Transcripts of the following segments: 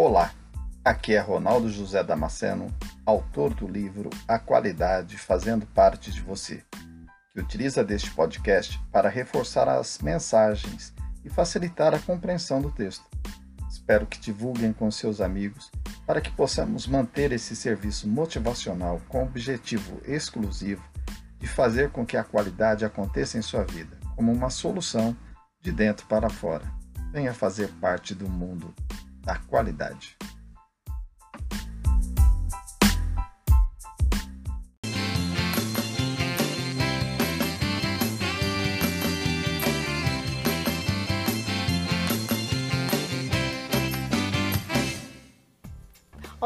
Olá, aqui é Ronaldo José Damasceno, autor do livro A Qualidade Fazendo Parte de Você, que utiliza deste podcast para reforçar as mensagens e facilitar a compreensão do texto. Espero que divulguem com seus amigos para que possamos manter esse serviço motivacional com o objetivo exclusivo de fazer com que a qualidade aconteça em sua vida, como uma solução de dentro para fora. Venha fazer parte do mundo da qualidade.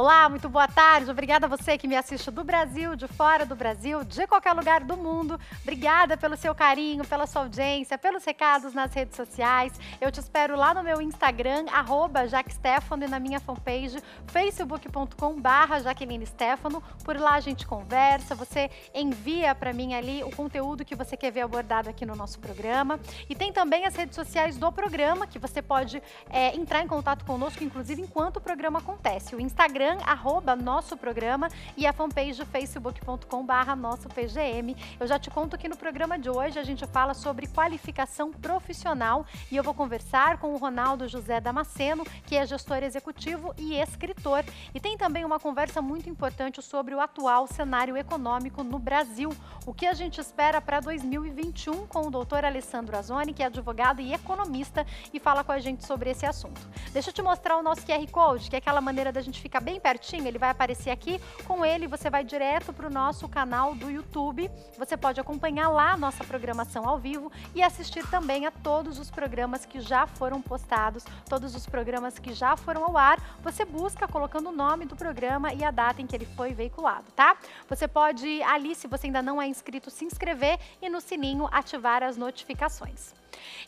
Olá, muito boa tarde. Obrigada a você que me assiste do Brasil, de fora do Brasil, de qualquer lugar do mundo. Obrigada pelo seu carinho, pela sua audiência, pelos recados nas redes sociais. Eu te espero lá no meu Instagram, arroba e na minha fanpage, facebook.com Jaqueline Stefano. Por lá a gente conversa, você envia para mim ali o conteúdo que você quer ver abordado aqui no nosso programa. E tem também as redes sociais do programa, que você pode é, entrar em contato conosco, inclusive enquanto o programa acontece. O Instagram Instagram, arroba nosso programa, e a fanpage facebook.com barra nosso PGM. Eu já te conto que no programa de hoje a gente fala sobre qualificação profissional e eu vou conversar com o Ronaldo José Damasceno, que é gestor executivo e escritor. E tem também uma conversa muito importante sobre o atual cenário econômico no Brasil. O que a gente espera para 2021 com o doutor Alessandro Azoni, que é advogado e economista, e fala com a gente sobre esse assunto. Deixa eu te mostrar o nosso QR Code, que é aquela maneira da gente ficar bem pertinho, ele vai aparecer aqui. Com ele, você vai direto para o nosso canal do YouTube. Você pode acompanhar lá a nossa programação ao vivo e assistir também a todos os programas que já foram postados, todos os programas que já foram ao ar. Você busca colocando o nome do programa e a data em que ele foi veiculado, tá? Você pode ali, se você ainda não é inscrito, se inscrever e no sininho ativar as notificações.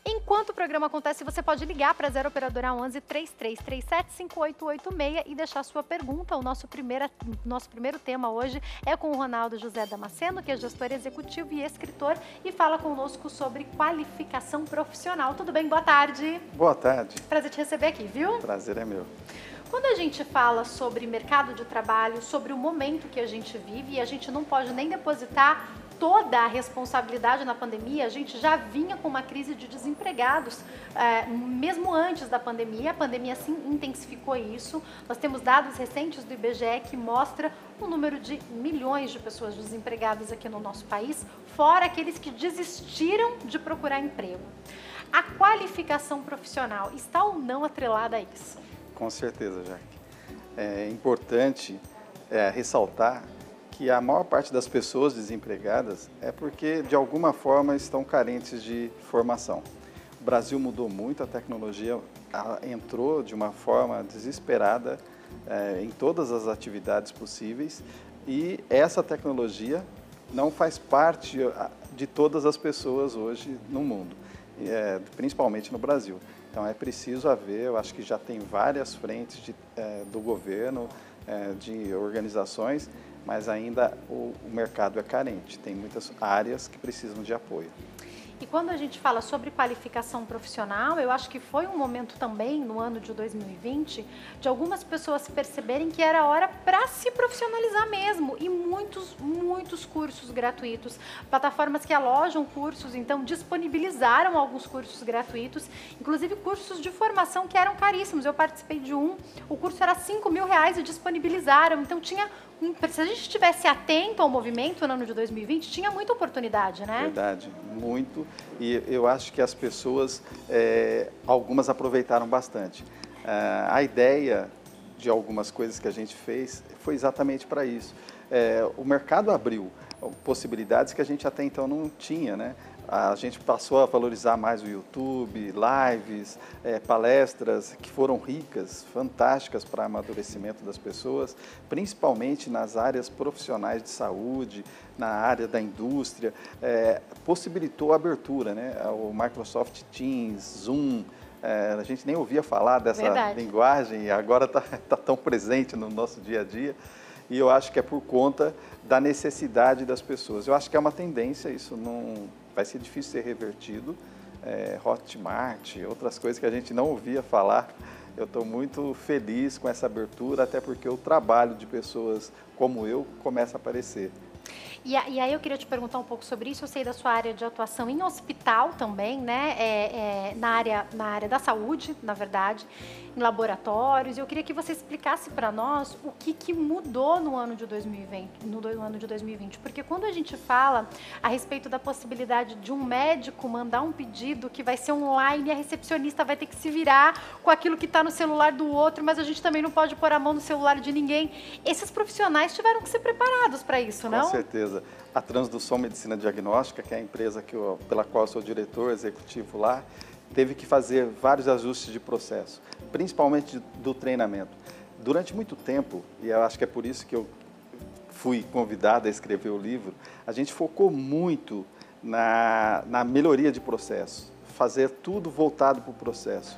Enquanto o programa acontece, você pode ligar para a 0 Operadora 11 3337 5886 e deixar sua pergunta. O nosso, primeira, nosso primeiro tema hoje é com o Ronaldo José Damasceno, que é gestor executivo e escritor, e fala conosco sobre qualificação profissional. Tudo bem? Boa tarde. Boa tarde. Prazer te receber aqui, viu? Prazer é meu. Quando a gente fala sobre mercado de trabalho, sobre o momento que a gente vive, e a gente não pode nem depositar toda a responsabilidade na pandemia, a gente já vinha com uma crise de desempregados, é, mesmo antes da pandemia. A pandemia sim intensificou isso. Nós temos dados recentes do IBGE que mostra o número de milhões de pessoas desempregadas aqui no nosso país, fora aqueles que desistiram de procurar emprego. A qualificação profissional está ou não atrelada a isso? Com certeza, Jaque. É importante é, ressaltar que a maior parte das pessoas desempregadas é porque, de alguma forma, estão carentes de formação. O Brasil mudou muito, a tecnologia entrou de uma forma desesperada é, em todas as atividades possíveis e essa tecnologia não faz parte de todas as pessoas hoje no mundo, é, principalmente no Brasil. Então é preciso haver, eu acho que já tem várias frentes de, é, do governo, de organizações mas ainda o, o mercado é carente, tem muitas áreas que precisam de apoio. E quando a gente fala sobre qualificação profissional, eu acho que foi um momento também, no ano de 2020, de algumas pessoas perceberem que era hora para se profissionalizar mesmo. E muitos, muitos cursos gratuitos. Plataformas que alojam cursos, então, disponibilizaram alguns cursos gratuitos, inclusive cursos de formação que eram caríssimos. Eu participei de um, o curso era 5 mil reais e disponibilizaram. Então, tinha se a gente estivesse atento ao movimento no ano de 2020, tinha muita oportunidade, né? Verdade, muito. E eu acho que as pessoas, é, algumas aproveitaram bastante. É, a ideia de algumas coisas que a gente fez foi exatamente para isso. É, o mercado abriu possibilidades que a gente até então não tinha, né? A gente passou a valorizar mais o YouTube, lives, é, palestras que foram ricas, fantásticas para amadurecimento das pessoas, principalmente nas áreas profissionais de saúde, na área da indústria, é, possibilitou a abertura, né? O Microsoft Teams, Zoom, é, a gente nem ouvia falar dessa Verdade. linguagem e agora está tá tão presente no nosso dia a dia e eu acho que é por conta da necessidade das pessoas. Eu acho que é uma tendência, isso não vai ser difícil ser revertido. É, Hotmart, outras coisas que a gente não ouvia falar Eu estou muito feliz com essa abertura, até porque o trabalho de pessoas como eu começa a aparecer. E, e, aí eu queria te perguntar um pouco sobre isso. Eu sei da sua área de atuação em hospital também, né? É, é, na, área, na área da saúde, na verdade, em laboratórios. E eu queria que você explicasse para nós o que, que mudou no ano de 2020, no, no ano de 2020. Porque quando a gente fala a respeito da possibilidade de um médico mandar um pedido que vai ser online e a recepcionista vai ter que se virar com aquilo que está no celular do outro, mas a gente também não pode pôr a mão no celular de ninguém. Esses profissionais tiveram que ser preparados para isso, não? Com certeza empresa, a Transdução Medicina Diagnóstica, que é a empresa que eu, pela qual eu sou diretor executivo lá, teve que fazer vários ajustes de processo, principalmente do treinamento. Durante muito tempo, e eu acho que é por isso que eu fui convidado a escrever o livro, a gente focou muito na, na melhoria de processo, fazer tudo voltado para o processo.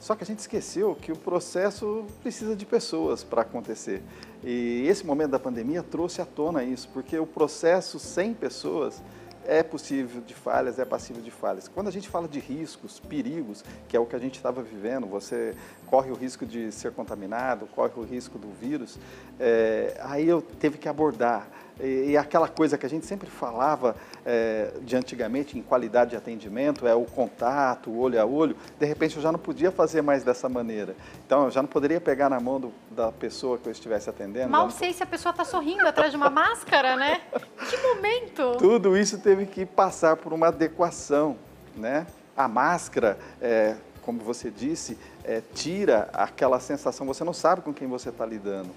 Só que a gente esqueceu que o processo precisa de pessoas para acontecer. E esse momento da pandemia trouxe à tona isso, porque o processo sem pessoas é possível de falhas, é passível de falhas. Quando a gente fala de riscos, perigos, que é o que a gente estava vivendo, você corre o risco de ser contaminado, corre o risco do vírus, é, aí eu teve que abordar e, e, aquela coisa que a gente sempre falava é, de antigamente em qualidade de atendimento, é o contato, o olho a olho, de repente eu já não podia fazer mais dessa maneira. Então eu já não poderia pegar na mão do, da pessoa que eu estivesse atendendo. Mal sei se a pessoa está sorrindo atrás de uma máscara, né? Que momento! Tudo isso teve que passar por uma adequação, né? A máscara, é, como você disse, é, tira aquela sensação, você não sabe com quem você está lidando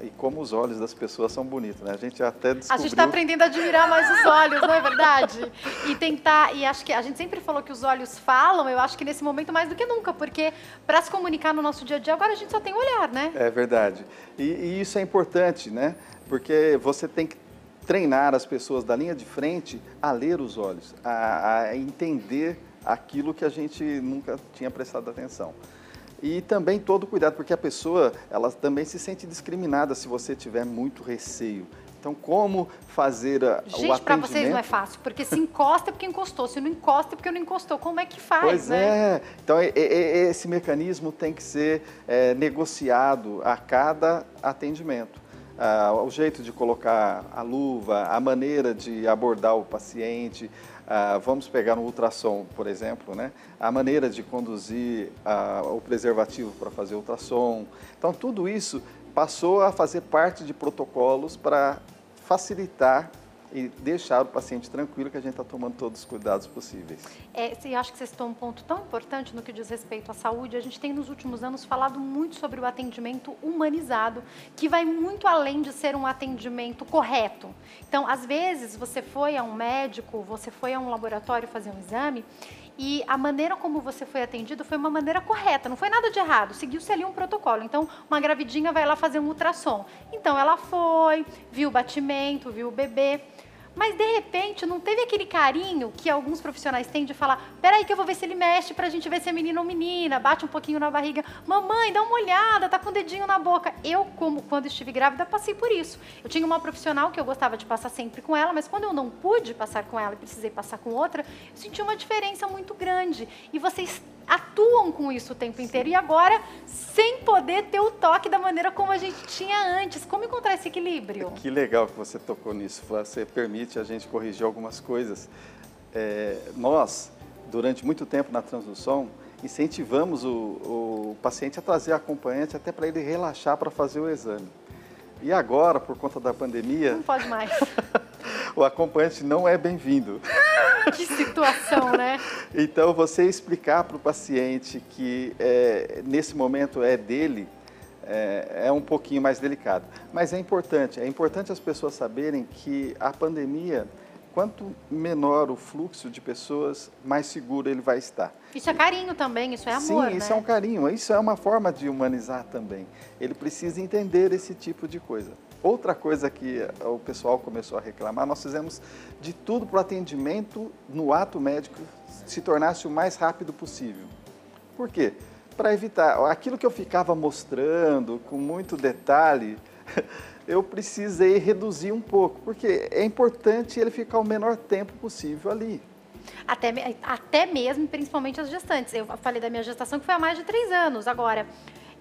e como os olhos das pessoas são bonitos, né? A gente até descobriu... A gente está aprendendo a admirar mais os olhos, não é verdade? E tentar, e acho que a gente sempre falou que os olhos falam, eu acho que nesse momento mais do que nunca, porque para se comunicar no nosso dia a dia, agora a gente só tem olhar, né? É verdade. E, e isso é importante, né? Porque você tem que treinar as pessoas da linha de frente a ler os olhos, a, a entender aquilo que a gente nunca tinha prestado atenção. E também todo cuidado, porque a pessoa, ela também se sente discriminada se você tiver muito receio. Então, como fazer a, Gente, o atendimento... para vocês não é fácil, porque se encosta é porque encostou, se não encosta é porque não encostou. Como é que faz, pois né? é. Então, é, é, esse mecanismo tem que ser é, negociado a cada atendimento. Ah, o jeito de colocar a luva, a maneira de abordar o paciente, ah, vamos pegar no ultrassom, por exemplo, né? a maneira de conduzir ah, o preservativo para fazer ultrassom. Então, tudo isso passou a fazer parte de protocolos para facilitar e deixar o paciente tranquilo que a gente está tomando todos os cuidados possíveis. É, eu acho que você citou um ponto tão importante no que diz respeito à saúde. A gente tem nos últimos anos falado muito sobre o atendimento humanizado, que vai muito além de ser um atendimento correto. Então, às vezes, você foi a um médico, você foi a um laboratório fazer um exame e a maneira como você foi atendido foi uma maneira correta, não foi nada de errado, seguiu-se ali um protocolo. Então, uma gravidinha vai lá fazer um ultrassom. Então, ela foi, viu o batimento, viu o bebê. Mas de repente não teve aquele carinho que alguns profissionais têm de falar: peraí, que eu vou ver se ele mexe pra gente ver se é menino ou menina, bate um pouquinho na barriga. Mamãe, dá uma olhada, tá com o dedinho na boca. Eu, como quando estive grávida, passei por isso. Eu tinha uma profissional que eu gostava de passar sempre com ela, mas quando eu não pude passar com ela e precisei passar com outra, eu senti uma diferença muito grande. E vocês atuam com isso o tempo inteiro e agora sem poder ter o toque da maneira como a gente tinha antes. Como encontrar esse equilíbrio? Que legal que você tocou nisso. Você permite a gente corrigir algumas coisas. É, nós, durante muito tempo na transdução, incentivamos o, o paciente a trazer acompanhante até para ele relaxar para fazer o exame. E agora, por conta da pandemia. Não pode mais. o acompanhante não é bem-vindo. Que situação, né? então, você explicar para o paciente que é, nesse momento é dele é, é, um pouquinho mais delicado. Mas é importante, é importante as pessoas saberem que a pandemia, quanto menor o fluxo de pessoas, mais seguro ele vai estar. Isso é carinho também, isso é amor, Sim, isso né? é um carinho, isso é uma forma de humanizar também. Ele precisa entender esse tipo de coisa. Outra coisa que o pessoal começou a reclamar, nós fizemos de tudo para o atendimento no ato médico se tornasse o mais rápido possível. Por quê? Para evitar aquilo que eu ficava mostrando com muito detalhe, eu precisei reduzir um pouco, porque é importante ele ficar o menor tempo possível ali. Até, até mesmo, principalmente as gestantes. Eu falei da minha gestação que foi há mais de três anos. Agora,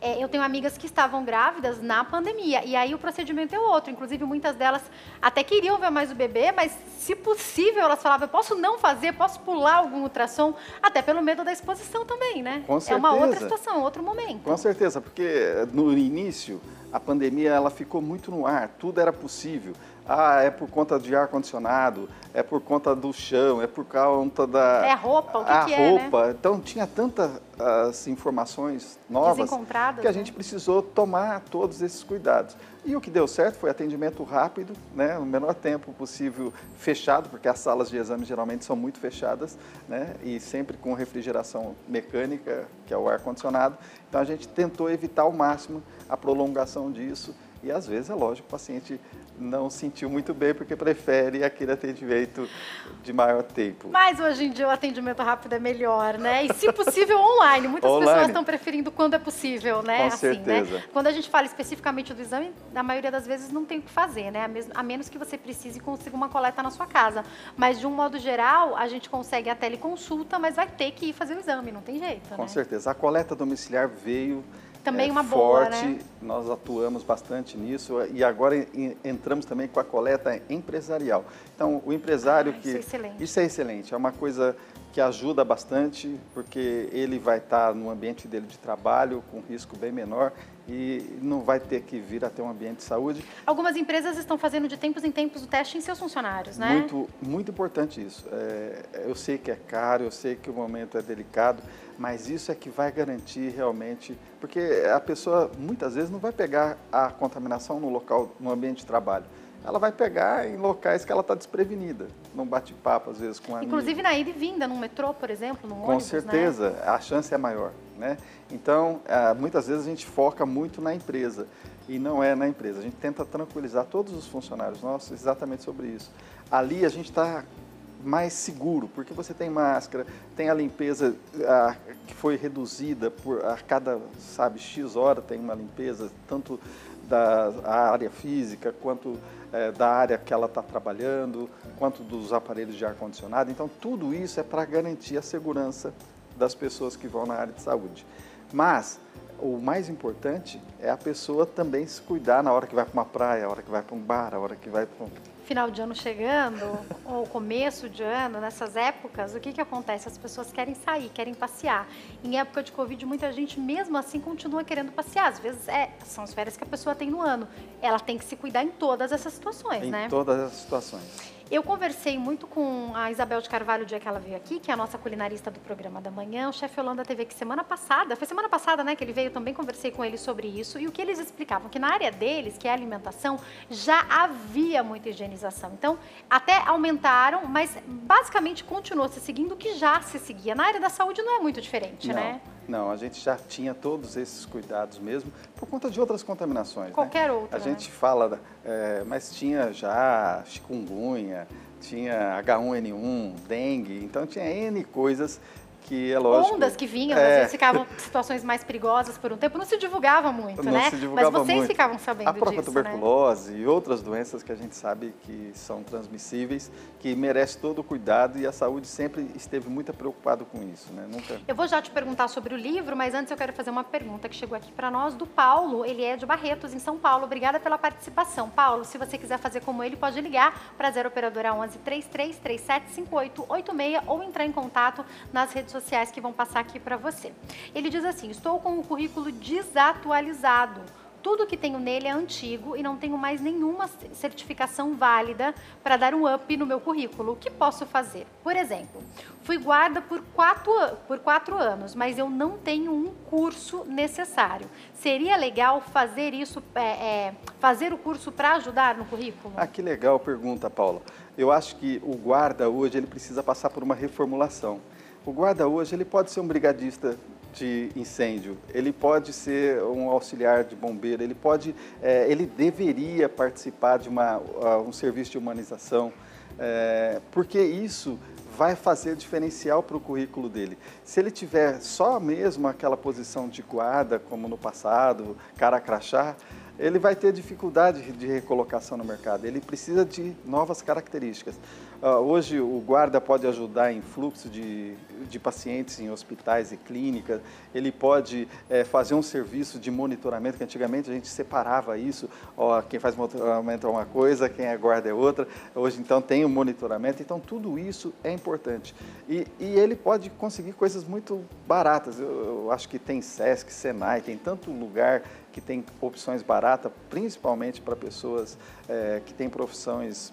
é, eu tenho amigas que estavam grávidas na pandemia e aí o procedimento é outro. Inclusive, muitas delas até queriam ver mais o bebê, mas se possível, elas falavam: eu posso não fazer, posso pular algum ultrassom, até pelo medo da exposição também, né? Com certeza. É uma outra situação, outro momento. Com certeza, porque no início a pandemia ela ficou muito no ar, tudo era possível. Ah, é por conta de ar-condicionado, é por conta do chão, é por conta da... É a roupa, o que, a que roupa. é, né? Então, tinha tantas informações novas que a gente né? precisou tomar todos esses cuidados. E o que deu certo foi atendimento rápido, né, no menor tempo possível fechado, porque as salas de exame geralmente são muito fechadas, né, e sempre com refrigeração mecânica, que é o ar-condicionado. Então, a gente tentou evitar ao máximo a prolongação disso. E às vezes, é lógico, o paciente não sentiu muito bem porque prefere aquele atendimento de maior tempo. Mas hoje em dia o atendimento rápido é melhor, né? E se possível online. Muitas Online. pessoas estão preferindo quando é possível, né? Com assim, certeza. Né? Quando a gente fala especificamente do exame, na maioria das vezes não tem o que fazer, né? A menos que você precise e consiga uma coleta na sua casa. Mas de um modo geral, a gente consegue a teleconsulta, mas vai ter que ir fazer o exame, não tem jeito, Com né? certeza. A coleta domiciliar veio Também é, uma boa, forte, né? nós atuamos bastante nisso e agora en- entramos também com a coleta empresarial. Então, o empresário Ah, que... isso é excelente. Isso é excelente, é uma coisa que ajuda bastante, porque ele vai estar no ambiente dele de trabalho, com risco bem menor, e não vai ter que vir até um ambiente de saúde. Algumas empresas estão fazendo de tempos em tempos o teste em seus funcionários, né? Muito, muito importante isso. É, eu sei que é caro, eu sei que o momento é delicado, mas isso é que vai garantir realmente, porque a pessoa muitas vezes não vai pegar a contaminação no local, no ambiente de trabalho. Ela vai pegar em locais que ela está desprevenida, num bate-papo às vezes com amigo. Inclusive na ida e vinda, num metrô, por exemplo, num Com ônibus, né? certeza, a chance é maior. Né? Então, ah, muitas vezes a gente foca muito na empresa e não é na empresa. A gente tenta tranquilizar todos os funcionários nossos exatamente sobre isso. Ali a gente está mais seguro, porque você tem máscara, tem a limpeza ah, que foi reduzida por a cada, sabe, X hora tem uma limpeza, tanto da área física, quanto eh, da área que ela está trabalhando, quanto dos aparelhos de ar-condicionado. Então, tudo isso é para garantir a segurança das pessoas que vão na área de saúde. Mas o mais importante é a pessoa também se cuidar na hora que vai para uma praia, a hora que vai para um bar, a hora que vai para um... final de ano chegando, ou começo de ano, nessas épocas, o que, que acontece? As pessoas querem sair, querem passear. Em época de Covid, muita gente, mesmo assim, continua querendo passear. Às vezes, é, são as férias que a pessoa tem no ano. Ela tem que se cuidar em todas essas situações, em né? todas as situações. Eu conversei muito com a Isabel de Carvalho o dia que ela veio aqui, que é a nossa culinarista do programa da manhã. O chefe Holanda teve aqui semana passada, foi semana passada, né, que ele veio, também conversei com ele sobre isso. E o que eles explicavam, que na área deles, que é a alimentação, já havia muita higienização. Então, até aumentaram, mas basicamente continuou se seguindo o que já se seguia. Na área da saúde não é muito diferente, não, né? Não, a gente já tinha todos esses cuidados mesmo, por conta de outras contaminações. né? Qualquer outra, A né? gente fala, é, mas tinha já chikungunya, tinha H1N1, dengue, então tinha N coisas que é lógico. Ondas que vinham, é, às vezes ficavam situações mais perigosas por um tempo, não se divulgava muito, Não né? se divulgava Mas vocês muito. ficavam sabendo A própria disso, né? tuberculose e outras doenças que a gente sabe que são transmissíveis, que merece todo o cuidado e a saúde sempre esteve muito preocupada com isso, né? Nunca. Eu vou já te perguntar sobre o livro, mas antes eu quero fazer uma pergunta que chegou aqui para nós do Paulo. Ele é de Barretos, em São Paulo. Obrigada pela participação. Paulo, se você quiser fazer como ele, pode ligar para 0 operadora 11 33 37 58 86 ou entrar em contato nas redes sociais que vão passar aqui para você. Ele diz assim: "Estou com o currículo desatualizado. Tudo que tenho nele é antigo e não tenho mais nenhuma certificação válida para dar um up no meu currículo. O que posso fazer? Por exemplo, fui guarda por quatro, por quatro anos, mas eu não tenho um curso necessário. Seria legal fazer isso, é, é, fazer o curso para ajudar no currículo? Ah, que legal pergunta, Paula. Eu acho que o guarda hoje ele precisa passar por uma reformulação. O guarda hoje ele pode ser um brigadista de incêndio, ele pode ser um auxiliar de bombeiro, ele pode, eh, ele deveria participar de uma, ah, um serviço de humanização, eh, porque isso vai fazer diferencial para o currículo dele. Se ele tiver só mesmo aquela posição de guarda, como no passado, cara crachá, ele vai ter dificuldade de recolocação no mercado. Ele precisa de novas características. Uh, hoje o guarda pode ajudar em fluxo de, de pacientes em hospitais e clínicas, ele pode é, fazer um serviço de monitoramento, que antigamente a gente separava isso, ó, quem faz monitoramento é uma coisa, quem é guarda é outra, hoje então tem o monitoramento, então tudo isso é importante. E, e ele pode conseguir coisas muito baratas, eu, eu acho que tem SESC, SENAI, tem tanto lugar que tem opções baratas, principalmente para pessoas é, que têm profissões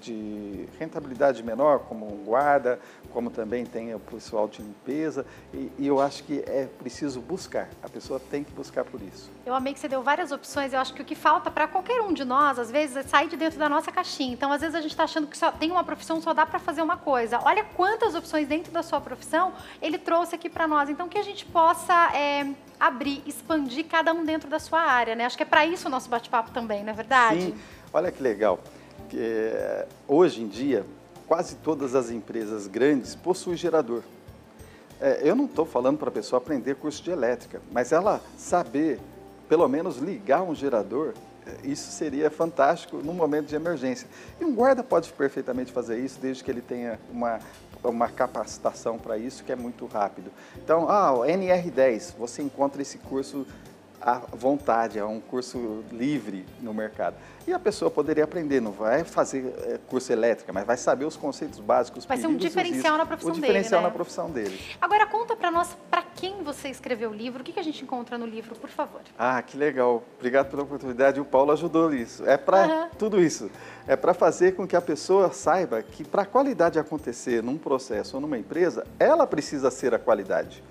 de rentabilidade menor, como um guarda, como também tem o pessoal de limpeza, e, e, eu acho que é preciso buscar, a pessoa tem que buscar por isso. Eu amei que você deu várias opções, eu acho que o que falta para qualquer um de nós, às vezes, é sair de dentro da nossa caixinha. Então, às vezes a gente está achando que só tem uma profissão, só dá para fazer uma coisa. Olha quantas opções dentro da sua profissão ele trouxe aqui para nós. Então, que a gente possa é, abrir, expandir cada um dentro da sua área, né? Acho que é para isso o nosso bate-papo também, não é verdade? Sim, olha que legal que hoje em dia quase todas as empresas grandes possuem gerador. É, eu não estou falando para a pessoa aprender curso de elétrica, mas ela saber, pelo menos, ligar um gerador, é, isso seria fantástico no momento de emergência. E um guarda pode perfeitamente fazer isso, desde que ele tenha uma, uma capacitação para isso, que é muito rápido. Então, ah, o NR10, você encontra esse curso à vontade, é um curso livre no mercado. E a pessoa poderia aprender, não vai fazer é, curso elétrica, mas vai saber os conceitos básicos. Vai ser um diferencial na profissão dele. O diferencial né? na profissão dele. Agora conta para nós para quem você escreveu o livro, o que, que a gente encontra no livro, por favor. Ah, que legal. Obrigado pela oportunidade. O Paulo ajudou nisso. É para uhum. tudo isso. É para fazer com que a pessoa saiba que para a qualidade acontecer num processo ou numa empresa, ela precisa ser a qualidade.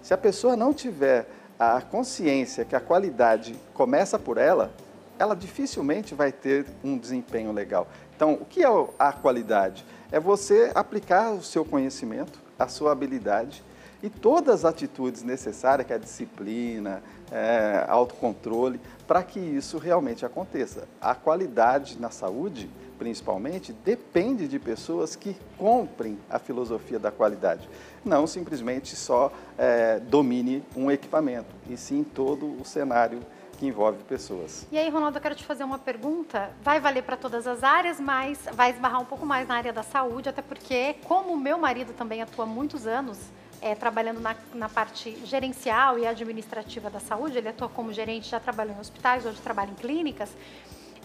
Se a pessoa não tiver a consciência que a qualidade começa por ela, ela dificilmente vai ter um desempenho legal. Então, o que é a qualidade? É você aplicar o seu conhecimento, a sua habilidade e todas as atitudes necessárias, que é a disciplina, é, autocontrole, para que isso realmente aconteça. A qualidade na saúde principalmente, depende de pessoas que comprem a filosofia da qualidade. Não simplesmente só é, domine um equipamento, e sim todo o cenário que envolve pessoas. E aí, Ronaldo, eu quero te fazer uma pergunta. Vai valer para todas as áreas, mas vai esbarrar um pouco mais na área da saúde, até porque, como o meu marido também atua há muitos anos é, trabalhando na, na, parte gerencial e administrativa da saúde, ele atua como gerente, já trabalhou em hospitais, hoje trabalha em clínicas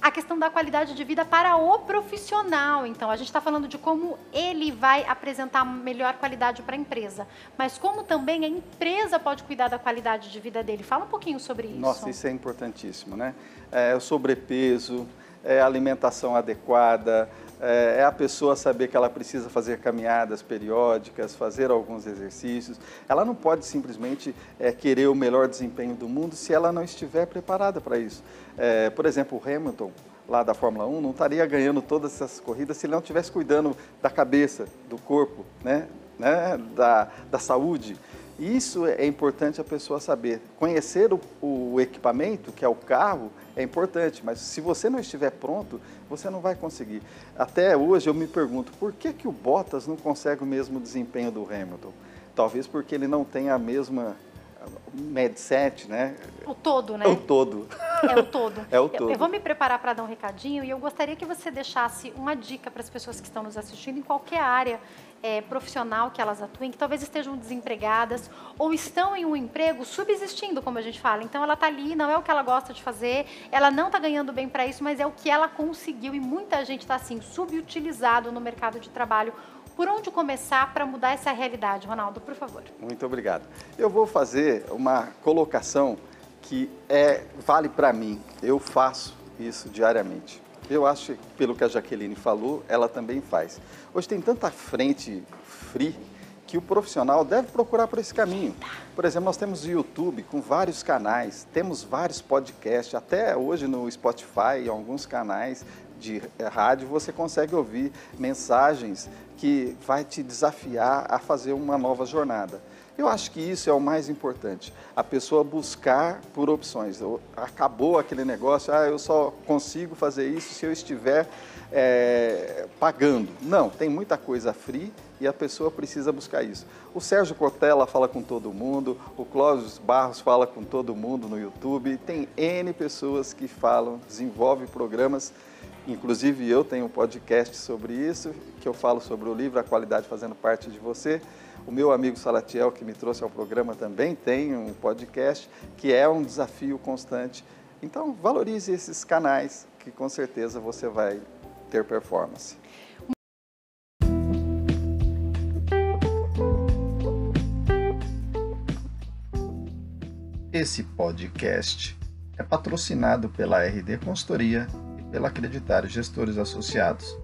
a questão da qualidade de vida para o profissional. Então, a gente está falando de como ele vai apresentar melhor qualidade para a empresa, mas como também a empresa pode cuidar da qualidade de vida dele. Fala um pouquinho sobre isso. Nossa, isso é importantíssimo, né? É, o sobrepeso, é alimentação adequada, é, é a pessoa saber que ela precisa fazer caminhadas periódicas, fazer alguns exercícios. Ela não pode simplesmente é, querer o melhor desempenho do mundo se ela não estiver preparada para isso. É, por exemplo, o Hamilton, lá da Fórmula 1, não estaria ganhando todas essas corridas se ele não estivesse cuidando da cabeça, do corpo, né? Né? Da, da saúde. Isso é importante a pessoa saber. Conhecer o, o, equipamento, que é o carro, é importante, mas se você não estiver pronto, você não vai conseguir. Até hoje eu me pergunto, por que, que o Bottas não consegue o mesmo desempenho do Hamilton? Talvez porque ele não tem a mesma Medset, né? O todo, né? O todo. É o todo. é o todo. Eu, eu vou me preparar para dar um recadinho e eu gostaria que você deixasse uma dica para as pessoas que estão nos assistindo em qualquer área é, profissional que elas atuem, que talvez estejam desempregadas ou estão em um emprego subsistindo, como a gente fala. Então ela está ali, não é o que ela gosta de fazer, ela não está ganhando bem para isso, mas é o que ela conseguiu e muita gente está assim subutilizado no mercado de trabalho por onde começar para mudar essa realidade, Ronaldo, por favor? Muito obrigado. Eu vou fazer uma colocação que é vale para mim. Eu faço isso diariamente. Eu acho, pelo que a Jaqueline falou, ela também faz. Hoje tem tanta frente free que o profissional deve procurar por esse caminho. Por exemplo, nós temos o YouTube com vários canais, temos vários podcasts, até hoje no Spotify, em alguns canais de rádio, você consegue ouvir mensagens que vai te desafiar a fazer uma nova jornada. Eu acho que isso é o mais importante, a pessoa buscar por opções. Acabou aquele negócio, ah, eu só consigo fazer isso se eu estiver é, pagando. Não, tem muita coisa free e a pessoa precisa buscar isso. O Sérgio Cortella fala com todo mundo, o Clóvis Barros fala com todo mundo no YouTube, tem N pessoas que falam, desenvolvem programas Inclusive eu tenho um podcast sobre isso, que eu falo sobre o livro A Qualidade Fazendo Parte de Você. O meu amigo Salatiel, que me trouxe ao programa, também tem um podcast, que é um desafio constante. Então, valorize esses canais, que com certeza você vai ter performance. Esse podcast é patrocinado pela RD Consultoria e pela Acreditário Gestores Associados,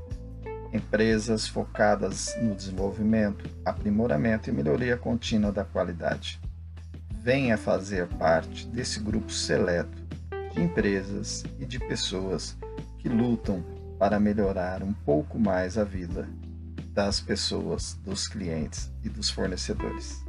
empresas focadas no desenvolvimento, aprimoramento e melhoria contínua da qualidade. Venha fazer parte desse grupo seleto de empresas e de pessoas que lutam para melhorar um pouco mais a vida das pessoas, dos clientes e dos fornecedores.